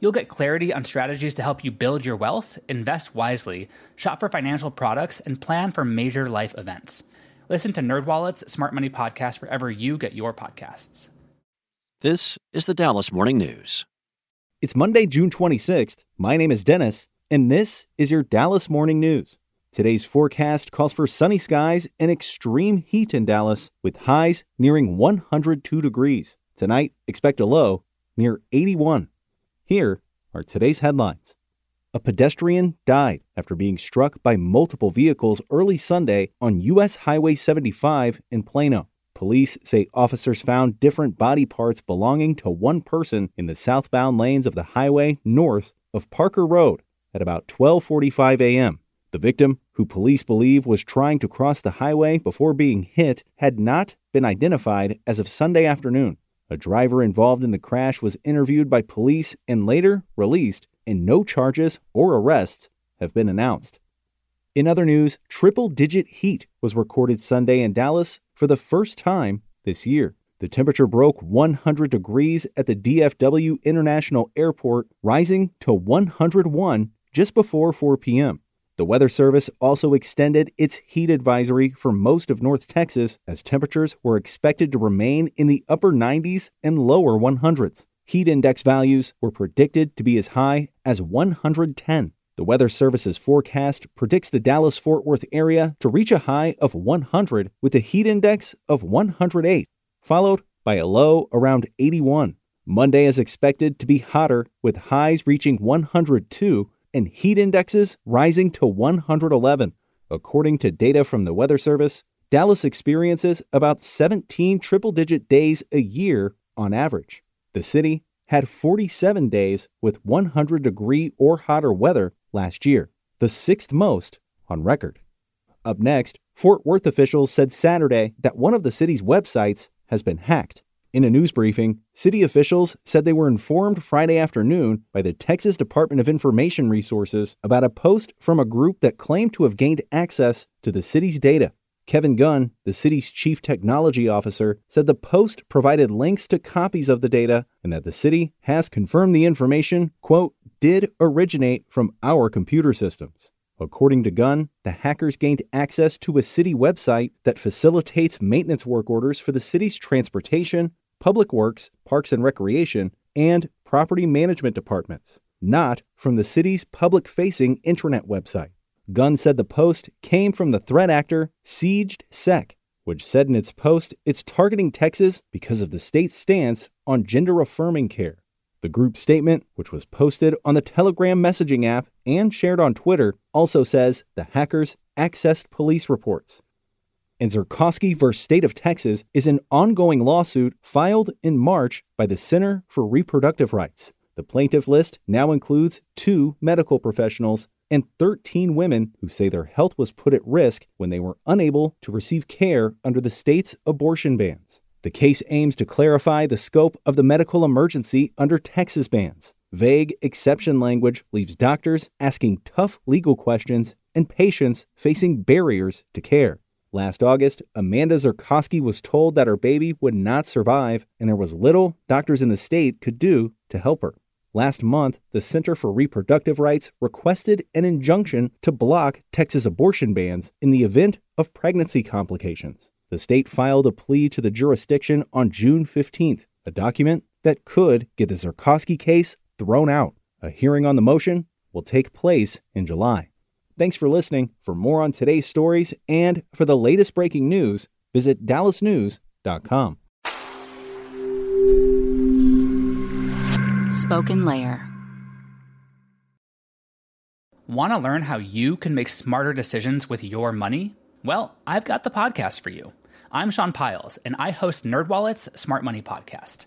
You'll get clarity on strategies to help you build your wealth, invest wisely, shop for financial products, and plan for major life events. Listen to NerdWallet's Smart Money Podcast wherever you get your podcasts. This is the Dallas Morning News. It's Monday, June 26th. My name is Dennis, and this is your Dallas Morning News. Today's forecast calls for sunny skies and extreme heat in Dallas, with highs nearing 102 degrees. Tonight, expect a low near 81. Here are today's headlines. A pedestrian died after being struck by multiple vehicles early Sunday on U.S. Highway 75 in Plano. Police say officers found different body parts belonging to one person in the southbound lanes of the highway north of Parker Road at about 12:45 a.m. The victim, who police believe was trying to cross the highway before being hit, had not been identified as of Sunday afternoon. A driver involved in the crash was interviewed by police and later released, and no charges or arrests have been announced. In other news, triple digit heat was recorded Sunday in Dallas for the first time this year. The temperature broke 100 degrees at the DFW International Airport, rising to 101 just before 4 p.m. The Weather Service also extended its heat advisory for most of North Texas as temperatures were expected to remain in the upper 90s and lower 100s. Heat index values were predicted to be as high as 110. The Weather Service's forecast predicts the Dallas Fort Worth area to reach a high of 100 with a heat index of 108, followed by a low around 81. Monday is expected to be hotter with highs reaching 102 and heat indexes rising to 111. According to data from the Weather Service, Dallas experiences about 17 triple digit days a year on average. The city had 47 days with 100 degree or hotter weather last year, the sixth most on record. Up next, Fort Worth officials said Saturday that one of the city's websites has been hacked. In a news briefing, city officials said they were informed Friday afternoon by the Texas Department of Information Resources about a post from a group that claimed to have gained access to the city's data. Kevin Gunn, the city's chief technology officer, said the post provided links to copies of the data and that the city has confirmed the information, quote, did originate from our computer systems. According to Gunn, the hackers gained access to a city website that facilitates maintenance work orders for the city's transportation, Public Works, Parks and Recreation, and Property Management departments, not from the city's public facing intranet website. Gunn said the post came from the threat actor SiegedSec, which said in its post it's targeting Texas because of the state's stance on gender affirming care. The group statement, which was posted on the Telegram messaging app and shared on Twitter, also says the hackers accessed police reports and Zurawski v. State of Texas is an ongoing lawsuit filed in March by the Center for Reproductive Rights. The plaintiff list now includes two medical professionals and 13 women who say their health was put at risk when they were unable to receive care under the state's abortion bans. The case aims to clarify the scope of the medical emergency under Texas bans. Vague exception language leaves doctors asking tough legal questions and patients facing barriers to care. Last August, Amanda Zurawski was told that her baby would not survive, and there was little doctors in the state could do to help her. Last month, the Center for Reproductive Rights requested an injunction to block Texas abortion bans in the event of pregnancy complications. The state filed a plea to the jurisdiction on June 15th, a document that could get the Zurawski case thrown out. A hearing on the motion will take place in July. Thanks for listening. For more on today's stories and for the latest breaking news, visit dallasnews.com. SpokenLayer. Want to learn how you can make smarter decisions with your money? Well, I've got the podcast for you. I'm Sean Pyles, and I host NerdWallet's Smart Money Podcast.